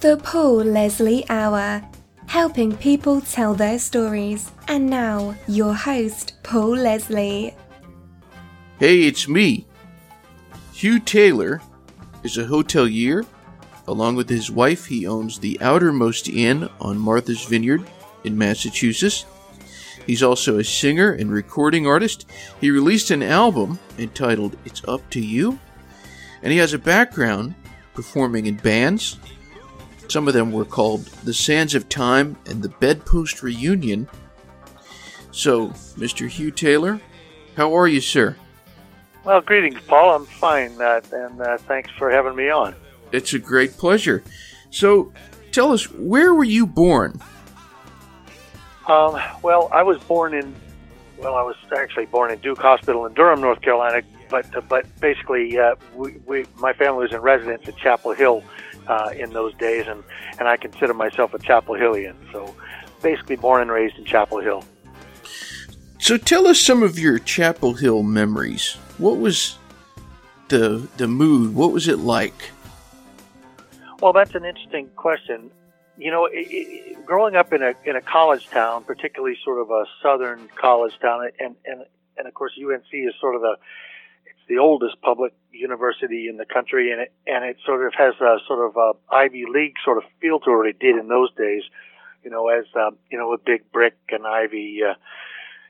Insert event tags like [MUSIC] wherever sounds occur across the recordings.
The Paul Leslie Hour, helping people tell their stories. And now, your host, Paul Leslie. Hey, it's me. Hugh Taylor is a hotelier. Along with his wife, he owns the Outermost Inn on Martha's Vineyard in Massachusetts. He's also a singer and recording artist. He released an album entitled It's Up to You, and he has a background performing in bands. Some of them were called The Sands of Time and the Bedpost Reunion. So, Mr. Hugh Taylor, how are you, sir? Well, greetings, Paul. I'm fine, uh, and uh, thanks for having me on. It's a great pleasure. So, tell us, where were you born? Um, well, I was born in, well, I was actually born in Duke Hospital in Durham, North Carolina, but uh, but basically, uh, we, we, my family was in residence at Chapel Hill uh, in those days, and, and I consider myself a Chapel Hillian. So, basically, born and raised in Chapel Hill. So, tell us some of your Chapel Hill memories. What was the the mood? What was it like? Well, that's an interesting question you know, it, it, growing up in a in a college town, particularly sort of a southern college town, and and and of course UNC is sort of the the oldest public university in the country, and it and it sort of has a sort of a Ivy League sort of feel to it. It did in those days, you know, as um, you know, with big brick and ivy, uh,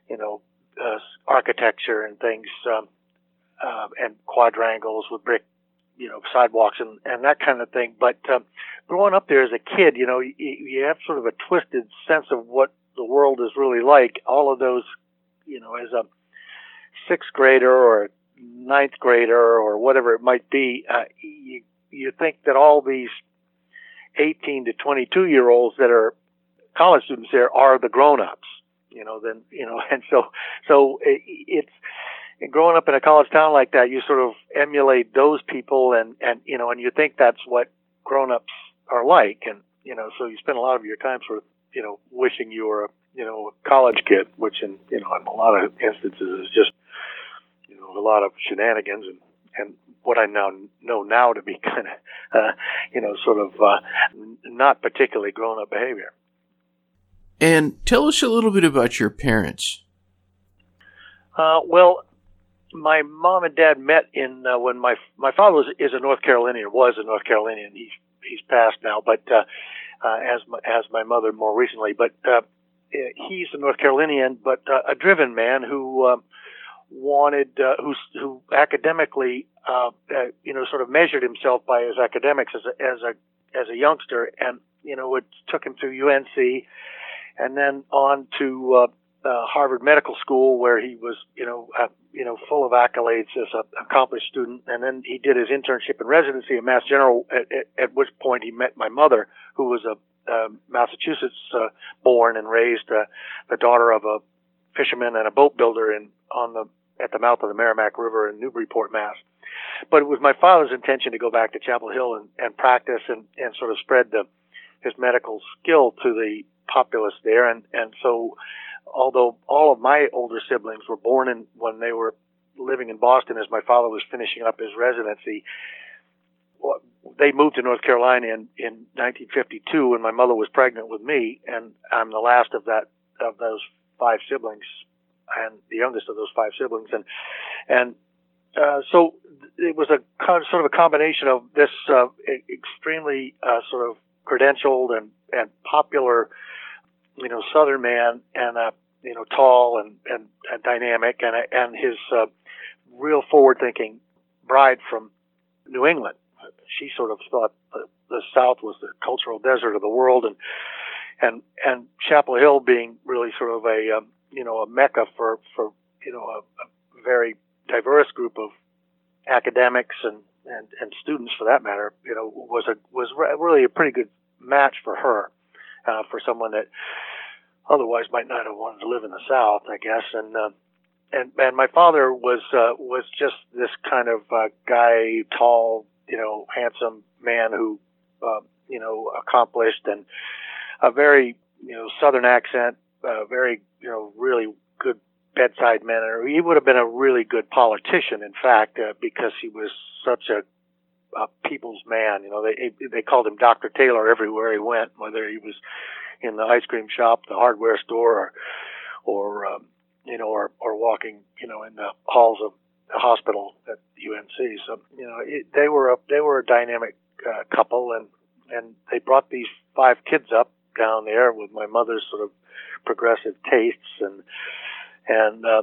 you know, uh, architecture and things, um, uh, and quadrangles with brick you know sidewalks and and that kind of thing. But um, growing up there as a kid, you know, you, you have sort of a twisted sense of what the world is really like. All of those, you know, as a sixth grader or a ninth grader or whatever it might be, uh, you you think that all these 18 to 22 year olds that are college students there are the grown ups. You know, then you know, [LAUGHS] and so so it, it's growing up in a college town like that, you sort of emulate those people, and and you know, and you think that's what grown-ups are like, and you know, so you spend a lot of your time sort of you know wishing you were a you know a college kid, which in you know in a lot of instances is just a lot of shenanigans and and what I now know now to be [LAUGHS] kind of uh, you know sort of uh, not particularly grown-up behavior. And tell us a little bit about your parents. Uh, well, my mom and dad met in uh, when my my father was is a North Carolinian was a North Carolinian he's he's passed now but uh, uh, as my, as my mother more recently but uh, he's a North Carolinian but uh, a driven man who uh, wanted uh, who who academically uh, uh, you know sort of measured himself by his academics as a as a as a youngster and you know it took him through UNC and then on to uh, uh, Harvard Medical School, where he was, you know, uh, you know, full of accolades as an accomplished student. And then he did his internship and residency at Mass General, at, at, at which point he met my mother, who was a uh, Massachusetts uh, born and raised, uh, the daughter of a fisherman and a boat builder in on the at the mouth of the Merrimack River in Newburyport, Mass. But it was my father's intention to go back to Chapel Hill and, and practice and, and sort of spread the his medical skill to the populace there. And and so although all of my older siblings were born in when they were living in Boston as my father was finishing up his residency, they moved to North Carolina in, in 1952 when my mother was pregnant with me, and I'm the last of that of those five siblings, and the youngest of those five siblings, and and uh, so it was a sort of a combination of this uh, extremely uh, sort of credentialed and and popular you know, Southern man and a, you know, tall and, and, and dynamic and, and his, uh, real forward thinking bride from New England. She sort of thought the, the South was the cultural desert of the world and, and, and Chapel Hill being really sort of a, um, you know, a mecca for, for, you know, a, a very diverse group of academics and, and, and students for that matter, you know, was a, was re- really a pretty good match for her uh, for someone that otherwise might not have wanted to live in the South, I guess. And uh, and and my father was uh, was just this kind of uh, guy, tall, you know, handsome man who, uh, you know, accomplished and a very you know Southern accent, uh, very you know really good bedside manner. He would have been a really good politician, in fact, uh, because he was such a a people's man. You know, they they called him Doctor Taylor everywhere he went, whether he was in the ice cream shop, the hardware store, or or um, you know, or or walking, you know, in the halls of the hospital at UNC. So you know, it, they were a they were a dynamic uh, couple, and and they brought these five kids up down there with my mother's sort of progressive tastes and and uh,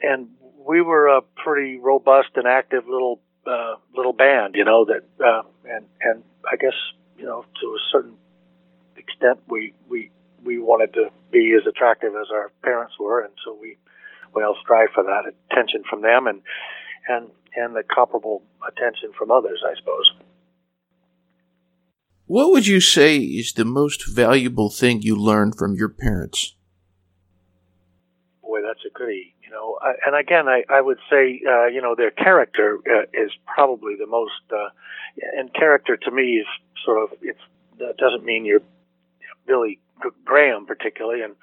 and we were a pretty robust and active little uh, little band, you know that uh, and and I guess you know to a certain extent we we we wanted to be as attractive as our parents were, and so we we all strive for that attention from them and and and the comparable attention from others, I suppose. What would you say is the most valuable thing you learned from your parents? Boy, that's a goodie. You know, I, and again, I, I would say, uh, you know, their character uh, is probably the most. Uh, and character to me is sort of it's that doesn't mean you're Billy Graham particularly, and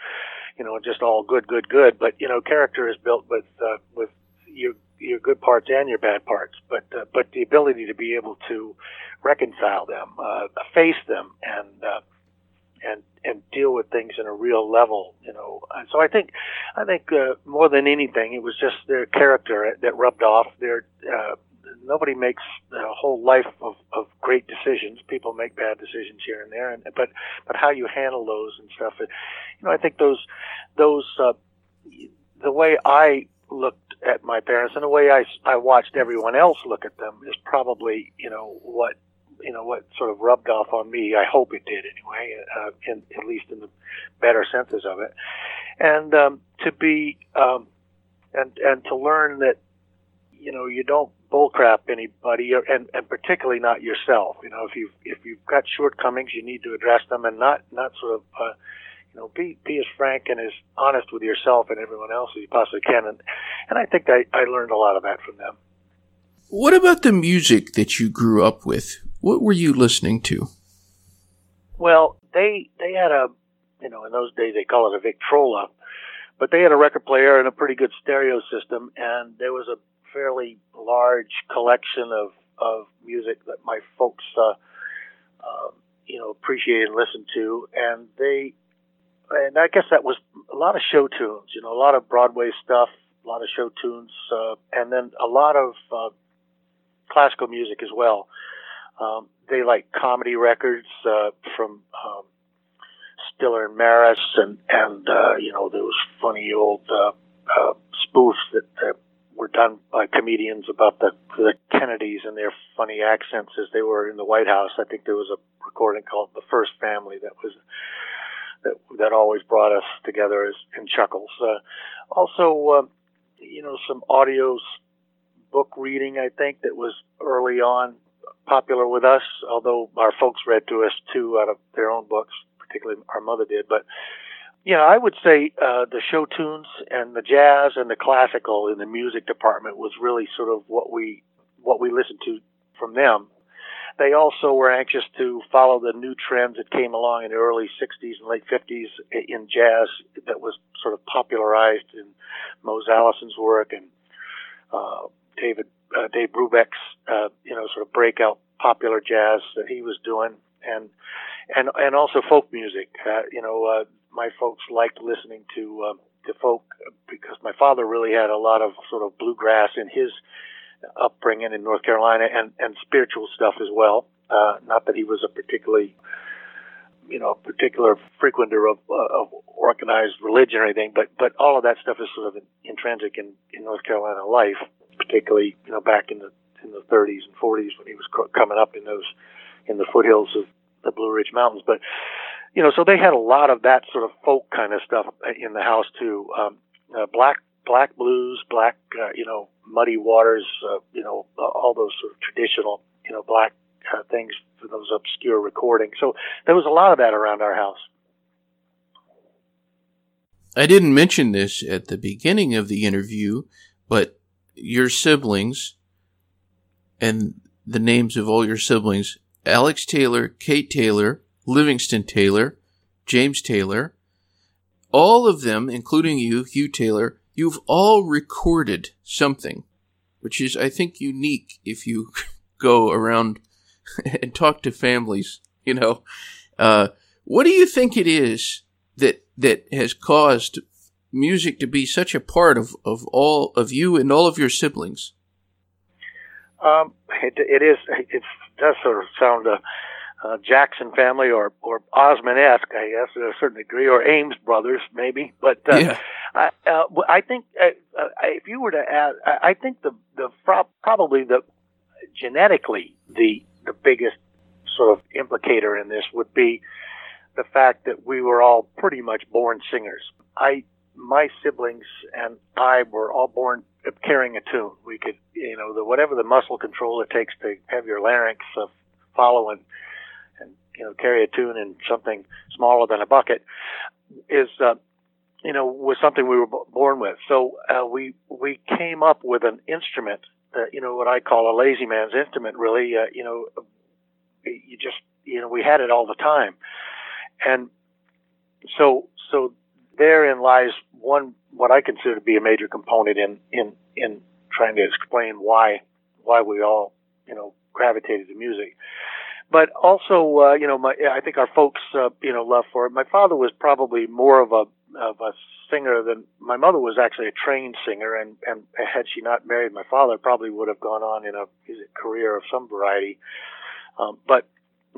you know, just all good, good, good. But you know, character is built with uh, with your your good parts and your bad parts, but uh, but the ability to be able to reconcile them, uh, face them, and uh, and and deal with things in a real level, you know. And so I think I think uh, more than anything, it was just their character that rubbed off. Their uh, nobody makes a whole life of, of great decisions. People make bad decisions here and there, and but but how you handle those and stuff. It, you know, I think those those uh, the way I looked at my parents and the way I I watched everyone else look at them is probably you know what you know what sort of rubbed off on me. I hope it did anyway, uh, in, at least in the better senses of it. And um, to be um, and and to learn that you know you don't bullcrap anybody, or, and and particularly not yourself. You know, if you if you've got shortcomings, you need to address them, and not not sort of. Uh, you know, be be as frank and as honest with yourself and everyone else as you possibly can, and and I think I, I learned a lot of that from them. What about the music that you grew up with? What were you listening to? Well, they they had a, you know, in those days they call it a Victrola, but they had a record player and a pretty good stereo system, and there was a fairly large collection of of music that my folks, uh, uh, you know, appreciated and listened to, and they, and I guess that was a lot of show tunes, you know, a lot of Broadway stuff, a lot of show tunes, uh, and then a lot of uh, classical music as well. Um, they like comedy records uh, from um, Stiller and Meara, and and uh, you know those funny old uh, uh, spoofs that uh, were done by comedians about the the Kennedys and their funny accents as they were in the White House. I think there was a recording called "The First Family" that was that that always brought us together as in chuckles. Uh, also, uh, you know, some audio book reading. I think that was early on popular with us, although our folks read to us too out of their own books, particularly our mother did. But yeah, I would say uh, the show tunes and the jazz and the classical in the music department was really sort of what we what we listened to from them. They also were anxious to follow the new trends that came along in the early 60s and late 50s in jazz that was sort of popularized in Mose Allison's work and uh, David uh, Dave Brubeck's uh, you know sort of breakout popular jazz that he was doing, and and and also folk music. Uh, you know, uh, my folks liked listening to uh, to folk because my father really had a lot of sort of bluegrass in his upbringing in North Carolina and and spiritual stuff as well. Uh, not that he was a particularly you know, particular frequenter of, uh, of organized religion or anything, but but all of that stuff is sort of intrinsic in, in North Carolina life particularly you know back in the in the 30s and 40s when he was coming up in those in the foothills of the Blue Ridge Mountains. But you know, so they had a lot of that sort of folk kind of stuff in the house too. Um, uh, black black blues, black uh, you know muddy waters, uh, you know all those sort of traditional you know black uh, things for those obscure recordings. So there was a lot of that around our house. I didn't mention this at the beginning of the interview, but your siblings and the names of all your siblings Alex Taylor, Kate Taylor, Livingston Taylor, James Taylor, all of them, including you, Hugh Taylor, you've all recorded something, which is, I think, unique if you [LAUGHS] go around [LAUGHS] and talk to families, you know, uh, what do you think it is that that has caused music to be such a part of, of all of you and all of your siblings? Um, it, it is. It does sort of sound a, a Jackson family or or Osmond-esque, I guess, to a certain degree, or Ames brothers, maybe. But uh, Yeah. I, uh, I think uh, uh, if you were to add, I think the the probably the genetically the the biggest sort of implicator in this would be the fact that we were all pretty much born singers. I my siblings and I were all born carrying a tune. We could, you know, the whatever the muscle control it takes to have your larynx uh, follow and you know carry a tune in something smaller than a bucket is, uh, you know, was something we were b- born with. So uh, we we came up with an instrument, that, you know, what I call a lazy man's instrument. Really, uh, you know, you just you know we had it all the time, and so so therein lies one what I consider to be a major component in in in trying to explain why why we all you know gravitated to music. But also, uh, you know, my I think our folks, uh, you know, love for it. My father was probably more of a of a singer than my mother was actually a trained singer, and and had she not married my father, probably would have gone on in a career of some variety. Um, but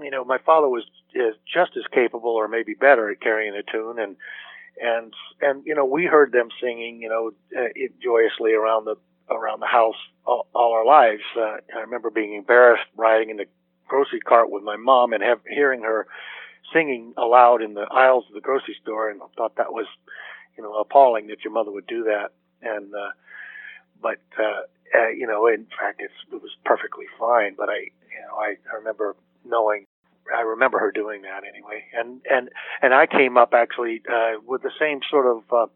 you know, my father was just as capable, or maybe better, at carrying a tune, and and and you know, we heard them singing, you know, uh, joyously around the around the house all, all our lives. Uh, I remember being embarrassed riding in the grocery cart with my mom and have hearing her singing aloud in the aisles of the grocery store, and thought that was, you know, appalling that your mother would do that. And uh, but uh, uh, you know, in fact, it's, it was perfectly fine. But I, you know, I, I remember knowing. I remember her doing that anyway, and and and I came up actually uh, with the same sort of uh,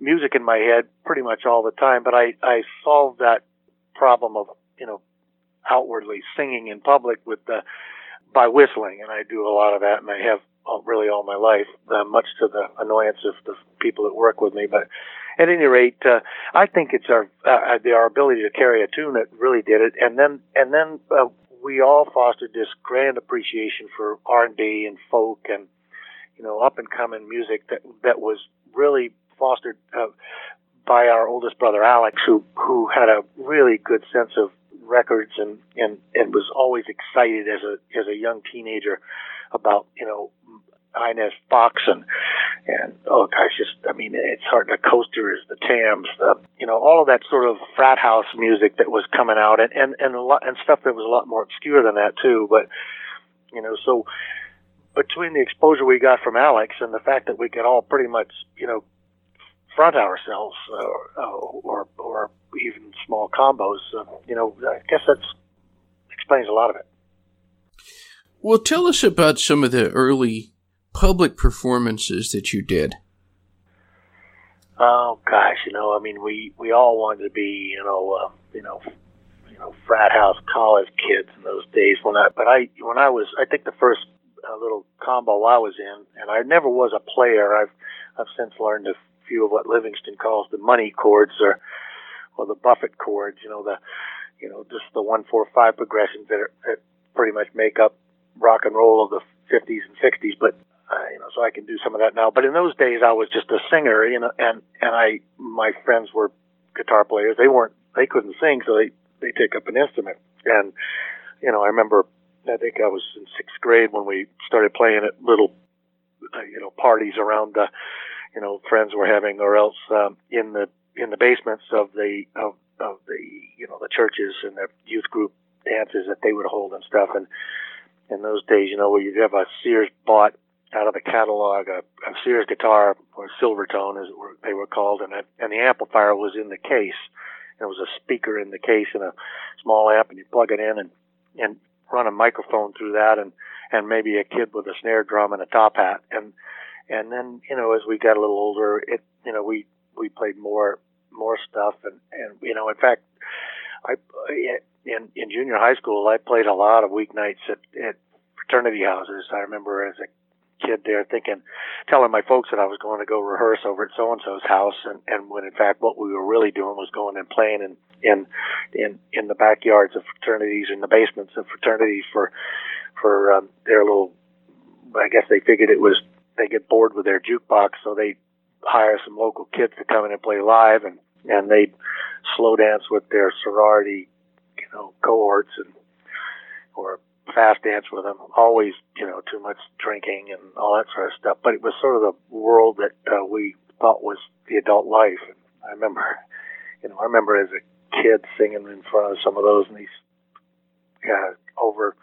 music in my head pretty much all the time. But I I solved that problem of you know outwardly singing in public with the by whistling, and I do a lot of that, and I have really all my life, uh, much to the annoyance of the people that work with me. But at any rate, uh, I think it's our uh, the, our ability to carry a tune that really did it, and then and then uh, we all fostered this grand appreciation for R and B and folk and you know up and coming music that that was really fostered uh, by our oldest brother Alex, who who had a really good sense of records and and and was always excited as a as a young teenager about you know Inez Foxx and and oh gosh, just I mean it's hard. The coasters, the Tams, the you know all of that sort of frat house music that was coming out and and and a lot and stuff that was a lot more obscure than that too. But you know so between the exposure we got from Alex and the fact that we could all pretty much you know front ourselves uh, or or even small combos, uh, you know I guess that explains a lot of it. Well, tell us about some of the early public performances that you did. Oh gosh, you know, I mean, we we all wanted to be, you know, uh, you know, you know, frat house college kids in those days. When I, but I, when I was, I think the first uh, little combo I was in, and I never was a player. I've I've since learned a few of what Livingston calls the money chords, or or the Buffett chords. You know, the you know, just the one four five progressions that, are, that pretty much make up rock and roll of the 50s and 60s. But uh, you know, so I can do some of that now. But in those days, I was just a singer, you know, and and I my friends were guitar players. They weren't, they couldn't sing, so they they take up an instrument. And you know, I remember, I think I was in sixth grade when we started playing at little, uh, you know, parties around the, you know, friends were having, or else um, in the in the basements of the of of the you know the churches and the youth group dances that they would hold and stuff. And in those days, you know, where you'd have a Sears bought out of the catalog a, a Sears guitar or Silvertone as they were called, and a, and the amplifier was in the case. There was a speaker in the case and a small amp, and you plug it in and and run a microphone through that, and and maybe a kid with a snare drum and a top hat, and and then you know as we got a little older, it you know we we played more more stuff, and and you know in fact, I in in junior high school I played a lot of weeknights at at fraternity houses. I remember as a kid there thinking, telling my folks that I was going to go rehearse over at so and so's house, and and when in fact what we were really doing was going and playing in in in in the backyards of fraternities, in the basements of fraternities for for um, their little. I guess they figured it was they get bored with their jukebox, so they hire some local kids to come in and play live, and and they slow dance with their sorority, you know, cohorts and or fast dance with them. Always, you know, too much drinking and all that sort of stuff. But it was sort of the world that uh, we thought was the adult life. And I remember, you know, I remember as a kid singing in front of some of those, and these uh, over,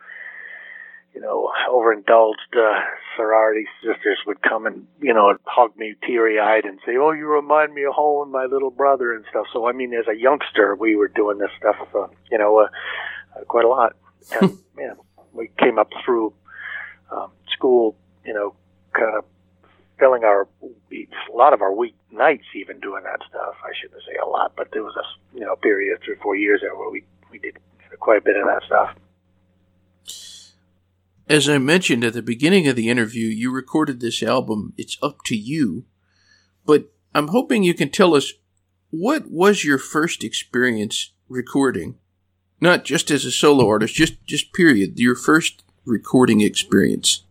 you know, overindulged uh, sorority sisters would come and, you know, hug me teary eyed and say, "Oh, you remind me of home and my little brother and stuff." So, I mean, as a youngster, we were doing this stuff, uh, you know, uh, uh, quite a lot. [LAUGHS] And, know, we came up through um, school, you know, kind of filling our a lot of our week nights even doing that stuff. I shouldn't say a lot, but there was a you know period three or four years there where we we did quite a bit of that stuff. As I mentioned at the beginning of the interview, you recorded this album. It's up to you, but I'm hoping you can tell us what was your first experience recording not just as a solo artist, just just period. Your first recording experience.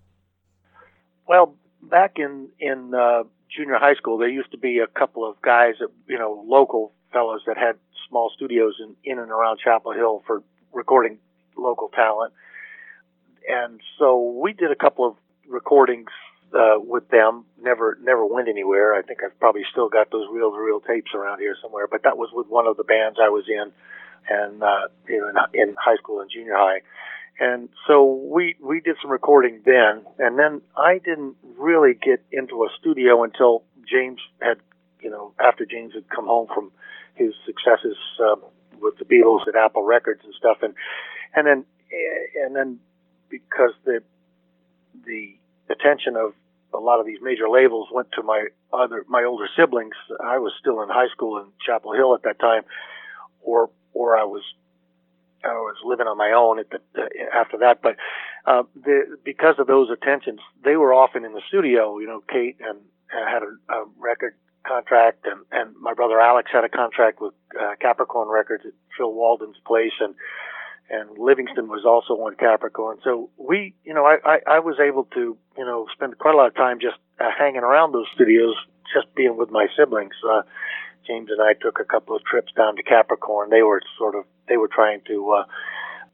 Well, back in in uh, junior high school, there used to be a couple of guys that you know local fellows that had small studios in in and around Chapel Hill for recording local talent, and so we did a couple of recordings uh, with them. Never never went anywhere. I think I've probably still got those reel to reel tapes around here somewhere. But that was with one of the bands I was in and uh, you know in, in high school and junior high. And so we we did some recording then, and then I didn't really get into a studio until James had, you know, after James had come home from his successes uh, with the Beatles at Apple Records and stuff, and and then and then because the the attention of a lot of these major labels went to my other my older siblings. I was still in high school in Chapel Hill at that time, or or I was I was living on my own at the, uh, after that. But uh, the, because of those attentions, they were often in the studio. You know, Kate and uh, had a, a record contract, and and my brother Alex had a contract with uh, Capricorn Records at Phil Walden's place, and and Livingston was also on Capricorn. So we, you know, I, I, I was able to, you know, spend quite a lot of time just uh, hanging around those studios, just being with my siblings. Uh, James and I took a couple of trips down to Capricorn. They were sort of they were trying to uh,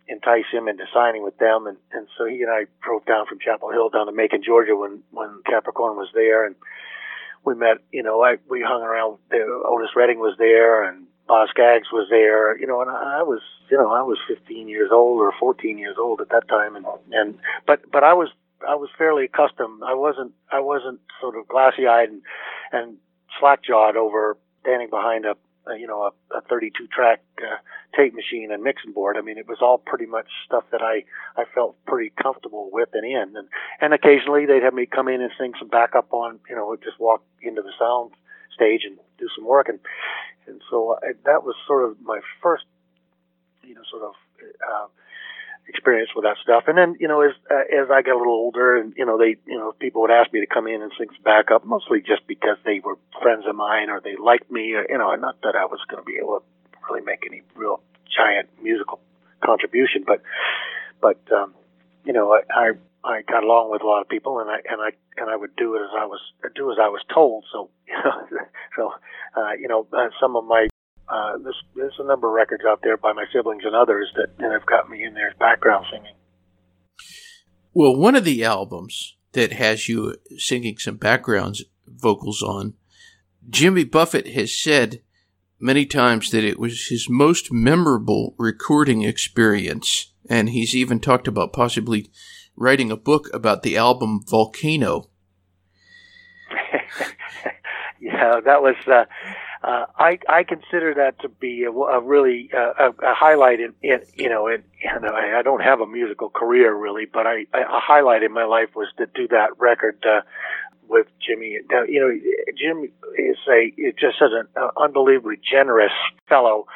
entice him into signing with them, and and so he and I drove down from Chapel Hill down to Macon, Georgia, when when Capricorn was there, and we met. You know, I we hung around. There. Otis Redding was there, and Boz Scaggs was there. You know, and I was you know I was 15 years old or 14 years old at that time, and and but but I was I was fairly accustomed. I wasn't I wasn't sort of glassy eyed and and slack jawed over standing behind a, a you know a, a 32 track uh, tape machine and mixing board. I mean, it was all pretty much stuff that I I felt pretty comfortable with and in. And and occasionally they'd have me come in and sing some backup on you know just walk into the sound stage and do some work and and so I, that was sort of my first you know sort of uh, experience with that stuff. And then, you know, as uh, as I got a little older, and you know, they, you know, people would ask me to come in and sing some backup, mostly just because they were friends of mine or they liked me. Or, you know, not that I was going to be able to really make any real giant musical contribution, but but um, you know, I, I I got along with a lot of people, and I and I and I would do it as I was do as I was told. So, [LAUGHS] you know, so uh, you know, uh, some of my uh, there's, there's a number of records out there by my siblings and others that, that have got me in there as background singing. Well, one of the albums that has you singing some background vocals on, Jimmy Buffett has said many times that it was his most memorable recording experience. And he's even talked about possibly writing a book about the album Volcano. [LAUGHS] yeah, that was, uh, uh, I I consider that to be a, a really uh, a, a highlight in, in you know in, I, I don't have a musical career really, but I, I a highlight in my life was to do that record uh, with Jimmy. Uh, you know, Jim is a just such an uh, unbelievably generous fellow,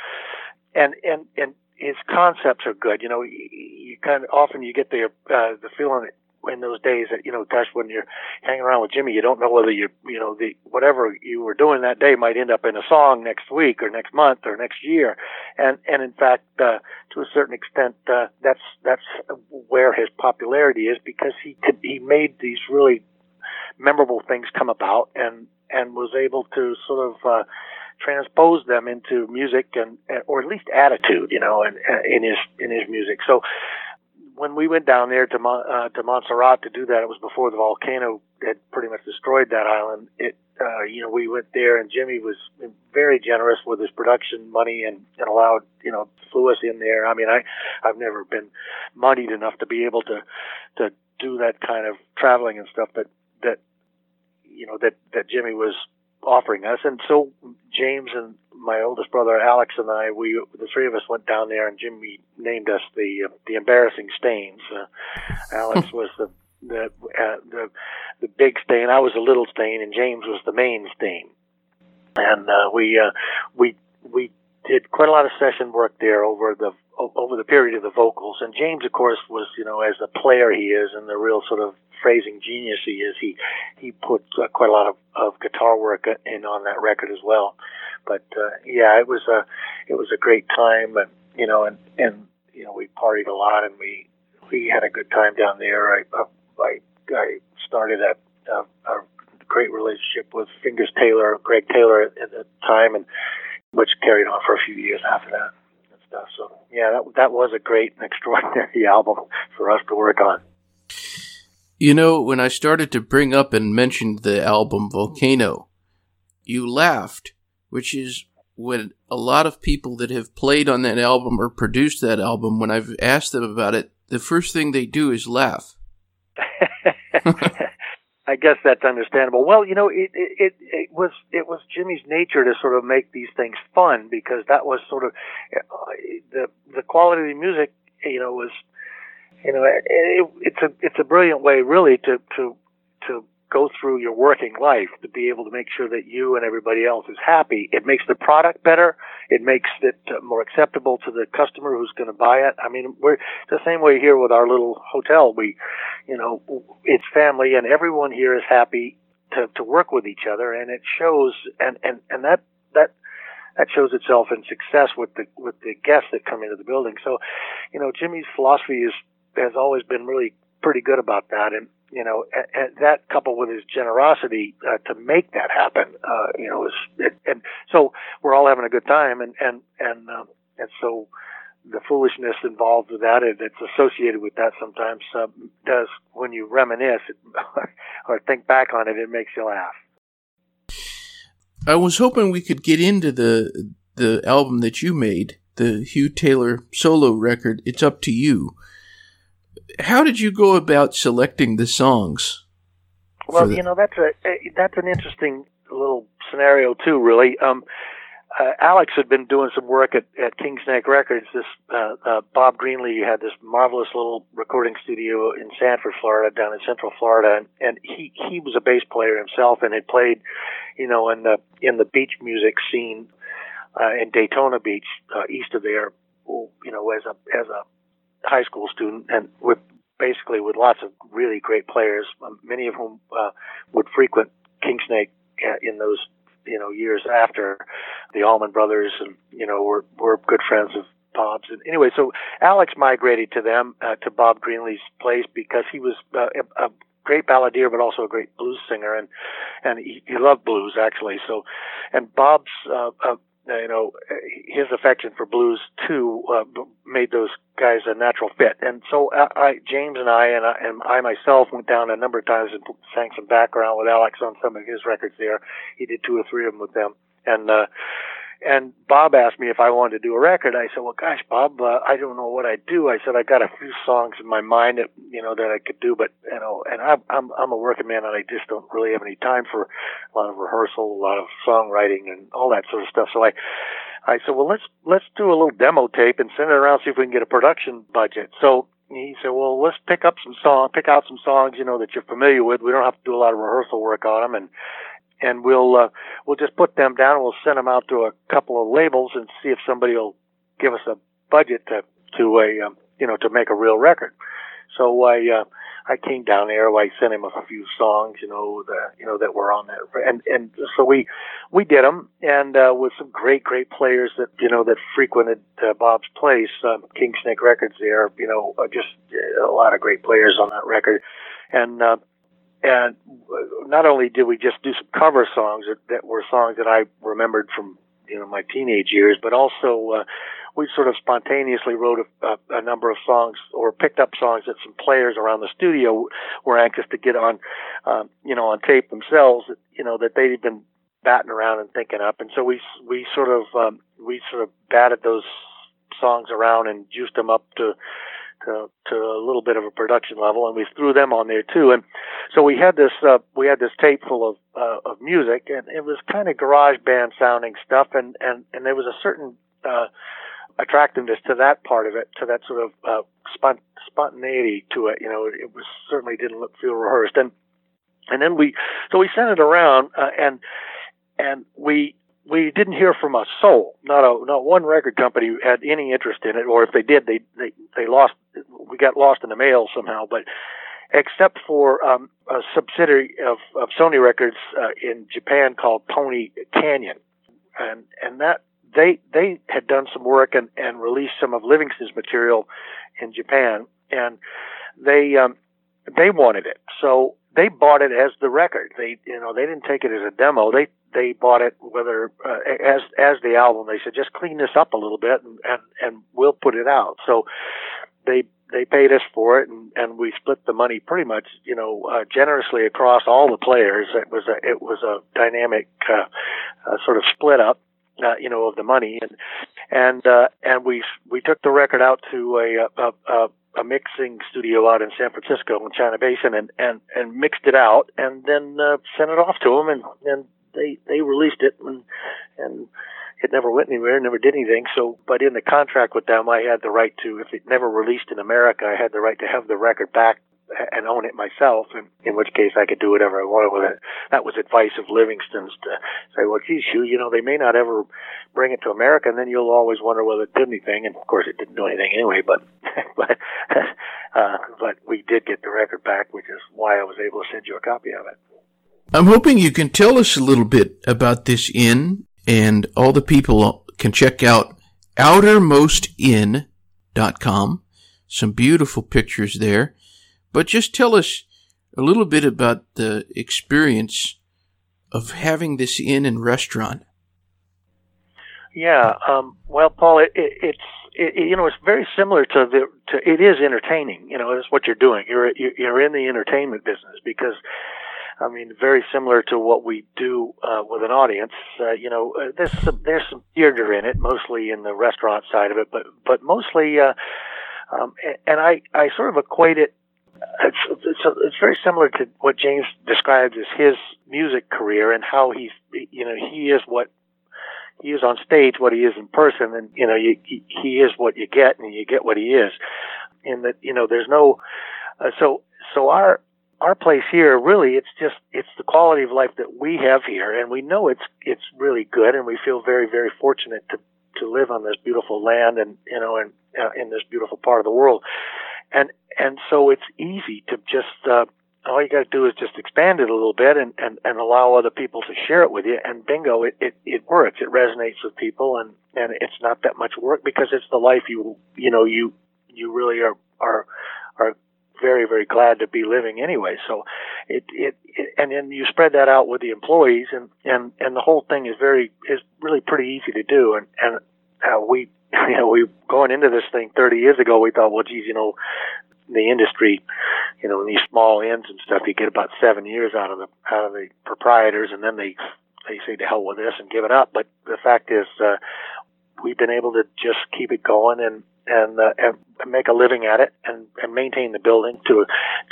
and and and his concepts are good. You know, you, you kind of often you get the uh, the feeling in those days that you know, gosh, when you're hanging around with Jimmy, you don't know whether you you know the whatever you were doing that day might end up in a song next week or next month or next year, and and in fact, uh, to a certain extent, uh, that's that's where his popularity is because he could he made these really memorable things come about and and was able to sort of uh, transpose them into music and or at least attitude, you know, in, in his in his music. So when we went down there to uh, to Montserrat to do that, it was before the volcano had pretty much destroyed that island. It uh, you know we went there and Jimmy was very generous with his production money and, and allowed you know flew us in there. I mean I I've never been moneyed enough to be able to to do that kind of traveling and stuff, but that you know that that Jimmy was offering us. And so James and my oldest brother Alex and I, we the three of us went down there, and Jimmy named us the uh, the embarrassing stains. Uh, [LAUGHS] Alex was the the uh, the the big stain. I was the little stain, and James was the main stain. And uh, we uh, we we did quite a lot of session work there over the over the period of the vocals. And James, of course, was you know as a player he is, and the real sort of phrasing genius he is, he he put uh, quite a lot of, of guitar work in on that record as well. But uh, yeah, it was a it was a great time, and you know, and and you know, we partied a lot, and we we had a good time down there. I I I started a, a, a great relationship with Fingers Taylor, Greg Taylor at, at the time, and which carried on for a few years after that stuff. So yeah, that that was a great and [LAUGHS] extraordinary album for us to work on. You know, when I started to bring up and mention the album Volcano, you laughed, which is when a lot of people that have played on that album or produced that album, when I've asked them about it, the first thing they do is laugh. [LAUGHS] Guess that's understandable. Well, you know, it, it it was it was Jimmy's nature to sort of make these things fun because that was sort of uh, the the quality of the music. You know, was you know, it, it, it's a it's a brilliant way, really, to to go through your working life to be able to make sure that you and everybody else is happy. It makes the product better. It makes it uh, more acceptable to the customer who's going to buy it. I mean, we're the same way here with our little hotel. We, you know, it's family and everyone here is happy to, to work with each other and it shows and, and, and that, that, that shows itself in success with the, with the guests that come into the building. So, you know, Jimmy's philosophy is has always been really pretty good about that. And, you know, and, and that coupled with his generosity uh, to make that happen, uh, you know, is, it, and so we're all having a good time. And, and, and, um, and so the foolishness involved with that, that's associated with that sometimes, uh, does, when you reminisce [LAUGHS] or think back on it, it makes you laugh. I was hoping we could get into the the album that you made, the Hugh Taylor solo record. It's up to you how did you go about selecting the songs? Well, the- you know that's a, that's an interesting little scenario too. Really, um, uh, Alex had been doing some work at, at King Snake Records. This uh, uh, Bob Greenlee had this marvelous little recording studio in Sanford, Florida, down in Central Florida, and, and he he was a bass player himself and had played, you know, in the in the beach music scene uh, in Daytona Beach, uh, east of there, you know, as a as a high school student and with basically with lots of really great players, um, many of whom uh, would frequent King Snake uh, in those you know years after the Allman Brothers, and you know were were good friends of Bob's. And anyway, so Alex migrated to them uh, to Bob Greenlee's place because he was uh, a, a great balladeer, but also a great blues singer, and and he, he loved blues actually. So, and Bob's uh, uh, you know, his affection for blues too uh, made those guys a natural fit. And so I, I James and I and I, and I myself went down a number of times and sang some background with Alex on some of his records there. He did two or three of them with them, and uh, and Bob asked me if I wanted to do a record. I said, "Well, gosh, Bob, uh, I don't know what I'd do." I said, "I got a few songs in my mind that you know that I could do, but you know, and I'm I'm I'm a working man, and I just don't really have any time for a lot of rehearsal, a lot of songwriting, and all that sort of stuff." So I I said, "Well, let's let's do a little demo tape and send it around, see if we can get a production budget." So he said, "Well, let's pick up some song, pick out some songs, you know, that you're familiar with. We don't have to do a lot of rehearsal work on them, and and we'll uh, we'll just put them down. and We'll send them out to a couple of labels and see if somebody will give us a budget to to a um, you know to make a real record. So I uh, I came down there. I sent him a few songs, you know, the, you know, that were on that. And, and so we, we did them and, uh, with some great, great players that, you know, that frequented, uh, Bob's place, um, King Snake Records there, you know, uh, just uh, a lot of great players on that record. And, uh, and not only did we just do some cover songs that, that were songs that I remembered from, you know, my teenage years, but also, uh, we sort of spontaneously wrote a, a, a, number of songs or picked up songs that some players around the studio were anxious to get on, um, you know, on tape themselves. You know that they'd been batting around and thinking up, and so we we sort of um, we sort of batted those songs around and juiced them up to to, to a little bit of a production level, and we threw them on there too. And so we had this uh, we had this tape full of uh, of music, and it was kind of garage band sounding stuff, and and and there was a certain uh, attractiveness to that part of it, to that sort of uh, spont- spontaneity to it. You know, it, it was certainly didn't look feel rehearsed, and and then we so we sent it around, uh, and and we we didn't hear from a soul. Not a not one record company had any interest in it, or if they did, they they they lost. We got lost in the mail somehow, but. Except for um, a subsidiary of, of Sony Records uh, in Japan called Pony Canyon, and and that they they had done some work and, and released some of Livingston's material in Japan, and they um, they wanted it, so they bought it as the record. They you know they didn't take it as a demo. They they bought it whether uh, as as the album. They said just clean this up a little bit and and, and we'll put it out. So they they paid us for it and, and we split the money pretty much you know uh, generously across all the players. It was a it was a dynamic uh, uh, sort of split up uh, you know, of the money, and and uh, and we we took the record out to a, a, a a mixing studio out in San Francisco in China Basin, and and and mixed it out, and then uh, sent it off to them, and and they they released it, and and it never went anywhere, never did anything. So, but in the contract with them, I had the right to, if it never released in America, I had the right to have the record back and own it myself, and in which case I could do whatever I wanted with it. That was advice of Livingston's to say, well, geez, you, you know, they may not ever bring it to America, and then you'll always wonder whether it did anything. And of course, it didn't do anything anyway. But [LAUGHS] but [LAUGHS] uh, but we did get the record back, which is why I was able to send you a copy of it. I'm hoping you can tell us a little bit about this inn, and all the people can check out outermostinn.com. Some beautiful pictures there. But just tell us a little bit about the experience of having this inn and restaurant. Yeah, um, well, Paul, it, it, it's it, you know it's very similar to the to it is entertaining. You know, it's what you're doing. You're you're in the entertainment business because. I mean, very similar to what we do uh, with an audience. Uh, you know, uh, there's some there's some theater in it, mostly in the restaurant side of it, but but mostly, uh, um, and I I sort of equate it it's, it's, it's very similar to what James describes as his music career and how he's, you know, he is what he is on stage, what he is in person, and you know, you, he, is what you get, and you get what he is. And that, you know, there's no, uh, so so our our place here really it's just it's the quality of life that we have here, and we know it's it's really good, and we feel very very fortunate to to live on this beautiful land and you know and uh, in this beautiful part of the world and and so it's easy to just uh, all you got to do is just expand it a little bit and, and, and allow other people to share it with you. And bingo it, it, it works. It resonates with people and, and it's not that much work because it's the life you you know you you really are are are very very glad to be living anyway. So it, it, it and then you spread that out with the employees and and and the whole thing is very is really pretty easy to do. And and uh, we [LAUGHS] you know, we going into this thing 30 years ago, we thought, well, geez, you know, the industry, you know, in these small inns and stuff, you get about seven years out of the out of the proprietors, and then they they say to hell with this and give it up. But the fact is, uh, we've been able to just keep it going and and, uh, and make a living at it and, and maintain the building to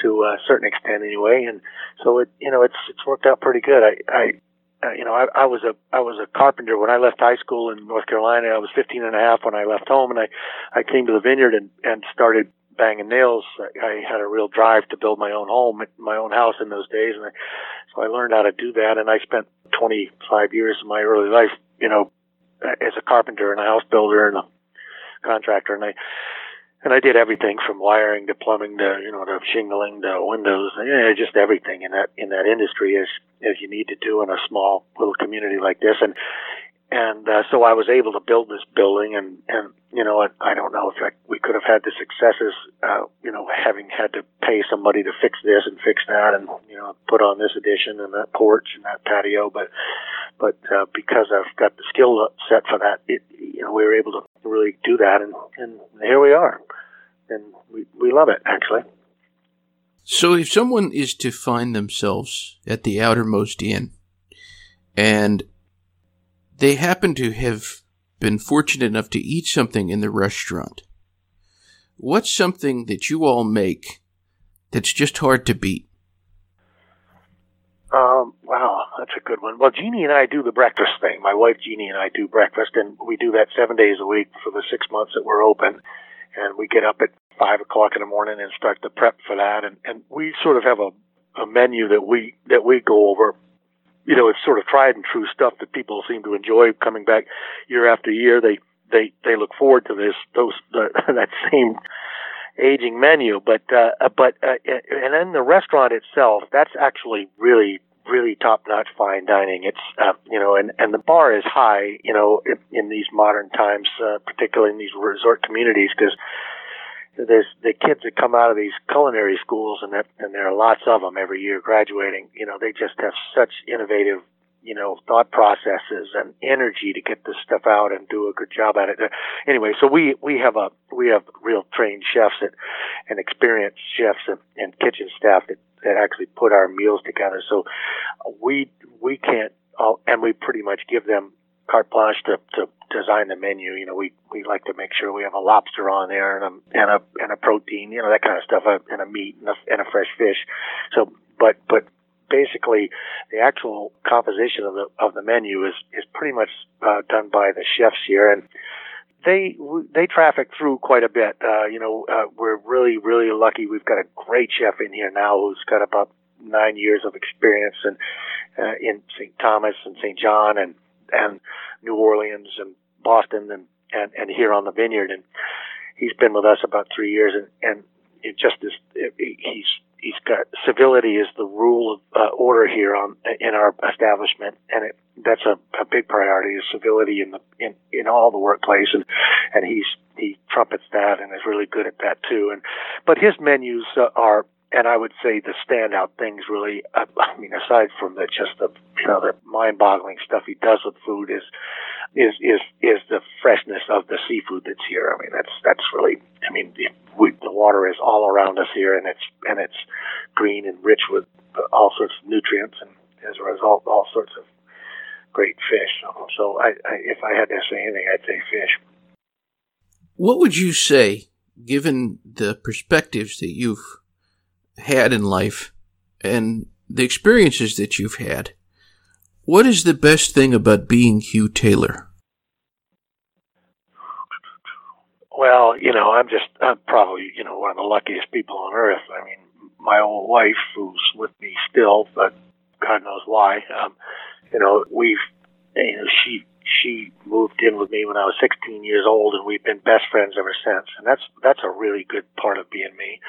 to a certain extent anyway. And so it you know it's it's worked out pretty good. I I uh, you know, I, I was a I was a carpenter when I left high school in North Carolina. I was 15 and a half when I left home, and I I came to the vineyard and and started banging nails. I, I had a real drive to build my own home, my own house in those days, and I, so I learned how to do that. And I spent 25 years of my early life, you know, as a carpenter and a house builder and a contractor. And I and I did everything from wiring to plumbing to you know to shingling to windows, yeah, just everything in that in that industry as as you need to do in a small little community like this. And and uh, so I was able to build this building, and and you know I, I don't know if I, we could have had the successes, uh, you know, having had to pay somebody to fix this and fix that, and you know put on this addition and that porch and that patio, but but uh, because I've got the skill set for that, it, you know, we were able to really do that, and and here we are, and we we love it actually. So, if someone is to find themselves at the outermost inn, and they happen to have been fortunate enough to eat something in the restaurant. What's something that you all make that's just hard to beat? Um, wow, that's a good one. Well, Jeannie and I do the breakfast thing. My wife Jeannie and I do breakfast, and we do that seven days a week for the six months that we're open. And we get up at five o'clock in the morning and start the prep for that. And, and we sort of have a, a menu that we that we go over you know, it's sort of tried and true stuff that people seem to enjoy coming back year after year. They they they look forward to this those uh, [LAUGHS] that same aging menu. But uh, but uh, and then the restaurant itself, that's actually really really top notch fine dining. It's uh, you know, and and the bar is high. You know, in, in these modern times, uh, particularly in these resort communities, because there's the kids that come out of these culinary schools, and that, and there are lots of them every year graduating. You know, they just have such innovative, you know, thought processes and energy to get this stuff out and do a good job at it. Anyway, so we we have a we have real trained chefs that, and experienced chefs and, and kitchen staff that that actually put our meals together. So we we can't, all, and we pretty much give them carte blanche to, to design the menu. You know, we we like to make sure we have a lobster on there and a and a and a protein, you know, that kind of stuff, uh, and a meat and a, and a fresh fish. So, but but basically, the actual composition of the of the menu is is pretty much uh, done by the chefs here, and they they traffic through quite a bit. Uh, you know, uh, we're really really lucky. We've got a great chef in here now who's got about nine years of experience in uh, in St. Thomas and St. John and and New Orleans and Boston and, and, and here on the vineyard. And he's been with us about three years and, and it just is, it, he's, he's got civility is the rule of uh, order here on, in our establishment. And it, that's a, a big priority is civility in the, in, in all the workplace. And, and he's, he trumpets that and is really good at that too. And, but his menus uh, are, and I would say the standout things really, I, mean, aside from the just the you know the mind-boggling stuff he does with food is is is is the freshness of the seafood that's here. I mean, that's that's really, I mean, the, we, the water is all around us here, and it's and it's green and rich with all sorts of nutrients, and as a result, all sorts of great fish. So, so I, I if I had to say anything, I'd say fish. What would you say, given the perspectives that you've had in life and the experiences that you've had, what is the best thing about being Hugh Taylor? Well, you know, I'm just, I'm probably, you know, one of the luckiest people on earth. I mean, my old wife, who's with me still, but God knows why, um, you know, we've, you know, she, she moved in with me when I was 16 years old, and we've been best friends ever since. And that's that's a really good part of being me,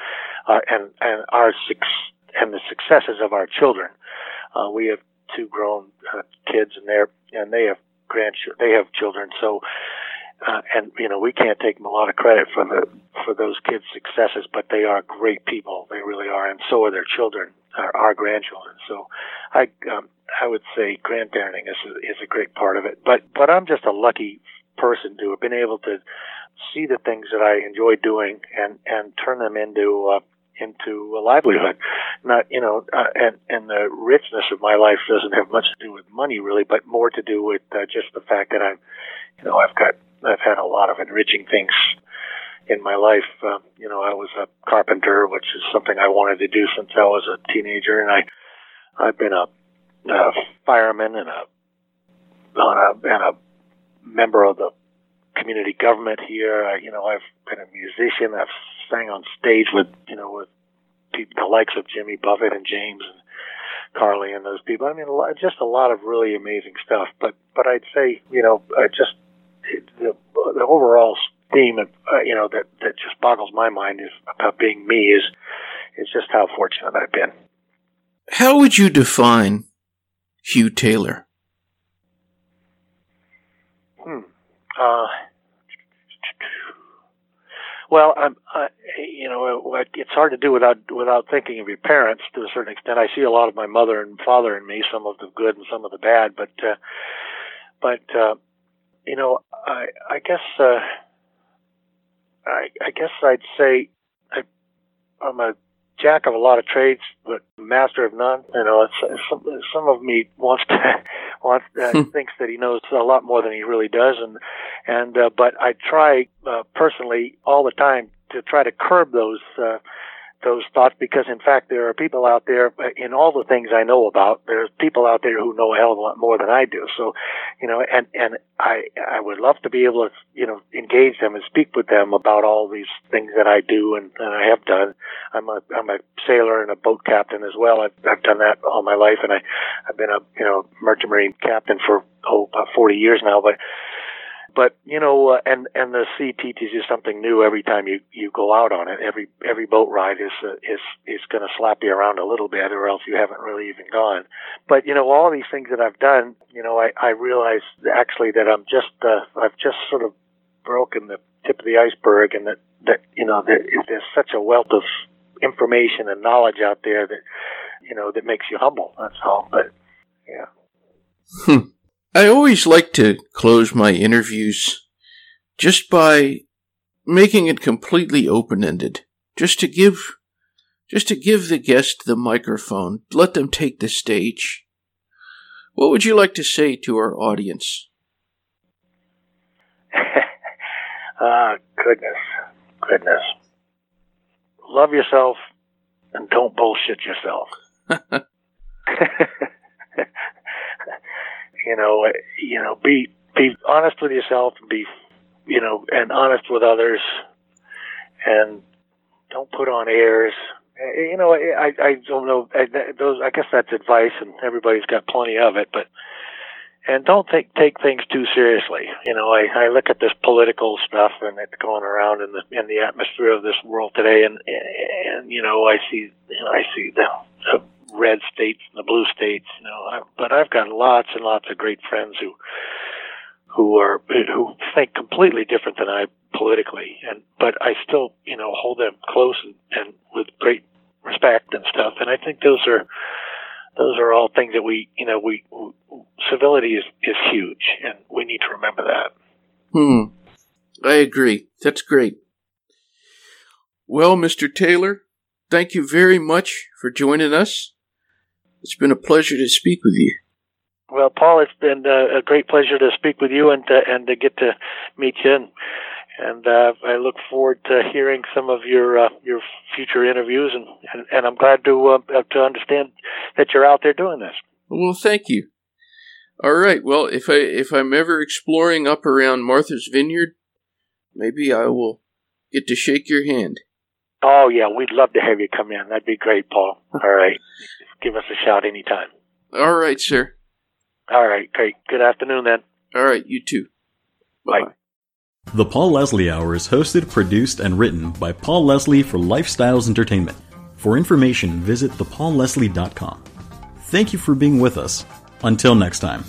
uh, and and our suc- and the successes of our children. Uh, we have two grown uh, kids, and they're and they have grandchildren. They have children, so. Uh, and you know we can't take them a lot of credit for the for those kids' successes, but they are great people. They really are, and so are their children, our, our grandchildren. So, I um, I would say grandparenting is a, is a great part of it. But but I'm just a lucky person to have been able to see the things that I enjoy doing and and turn them into uh, into a livelihood. Not you know, uh, and and the richness of my life doesn't have much to do with money really, but more to do with uh, just the fact that I'm, you know, I've got I've had a lot of enriching things in my life. Uh, you know, I was a carpenter, which is something I wanted to do since I was a teenager, and I I've been a a fireman and a, on a and a member of the community government here. I, you know, I've been a musician. I've sang on stage with, you know, with people, the likes of Jimmy Buffett and James and Carly and those people. I mean, just a lot of really amazing stuff. But, but I'd say, you know, I just the, the overall theme, uh, you know, that that just boggles my mind is about being me is is just how fortunate I've been. How would you define Hugh Taylor? Hmm. Uh, well, I'm, I, you know, it's hard to do without without thinking of your parents to a certain extent. I see a lot of my mother and father in me, some of the good and some of the bad, but uh, but uh, you know, I I guess uh, I I guess I'd say I, I'm a jack of a lot of trades, but master of none. You know, it's, some, some of me wants to [LAUGHS] wants uh, hmm. thinks that he knows a lot more than he really does, and and uh, but I try uh, personally all the time to try to curb those uh, those thoughts because in fact there are people out there in all the things I know about there's people out there who know a hell of a lot more than I do. So you know and and I I would love to be able to you know engage them and speak with them about all these things that I do and, and I have done. I'm a I'm a sailor and a boat captain as well. I've I've done that all my life and I I've been a you know merchant marine captain for oh about 40 years now but but you know, uh, and and the sea teaches you something new every time you you go out on it. Every every boat ride is uh, is is going to slap you around a little bit, or else you haven't really even gone. But you know, all these things that I've done, you know, I I realize actually that I'm just uh, I've just sort of broken the tip of the iceberg, and that that you know there, there's such a wealth of information and knowledge out there that you know that makes you humble. That's all. But yeah. Hmm. I always like to close my interviews just by making it completely open-ended, just to give just to give the guest the microphone, let them take the stage. What would you like to say to our audience? [LAUGHS] Ah, goodness, goodness. Love yourself and don't bullshit yourself. [LAUGHS] [LAUGHS] you know, eh, you know, be be honest with yourself and be, you know, and honest with others, and don't put on airs. Eh, you know, eh, I I don't know eh, I, those. I guess that's advice, and everybody's got plenty of it, but. And don't take take things too seriously. You know, I, I look at this political stuff and it's going around in the in the atmosphere of this world today, and and you know, I see you know, I see the, the red states and the blue states, you know. But I've got lots and lots of great friends who who are who think completely different than I politically, and but I still you know hold them close and, and with great respect and stuff. And I think those are those are all things that we you know we civility is is huge, and we need to remember that. Hmm. I agree. That's great. Well, Mr. Taylor, thank you very much for joining us. It's been a pleasure to speak with you. Well, Paul, it's been uh, a great pleasure to speak with you and to, and to get to meet you. And, and uh, I look forward to hearing some of your uh, your future interviews, and, and, and I'm glad to uh, to understand that you're out there doing this. Well, thank you. All right. Well, if I if I'm ever exploring up around Martha's Vineyard, maybe I will get to shake your hand. Oh yeah, we'd love to have you come in. That'd be great, Paul. All right give us a shout anytime. All right, sir. All right, great. Good afternoon then. All right, you too. Bye. Bye. The Paul Leslie Hour is hosted, produced, and written by Paul Leslie for Lifestyles Entertainment. For information, visit thepaulleslie.com. Thank you for being with us. Until next time.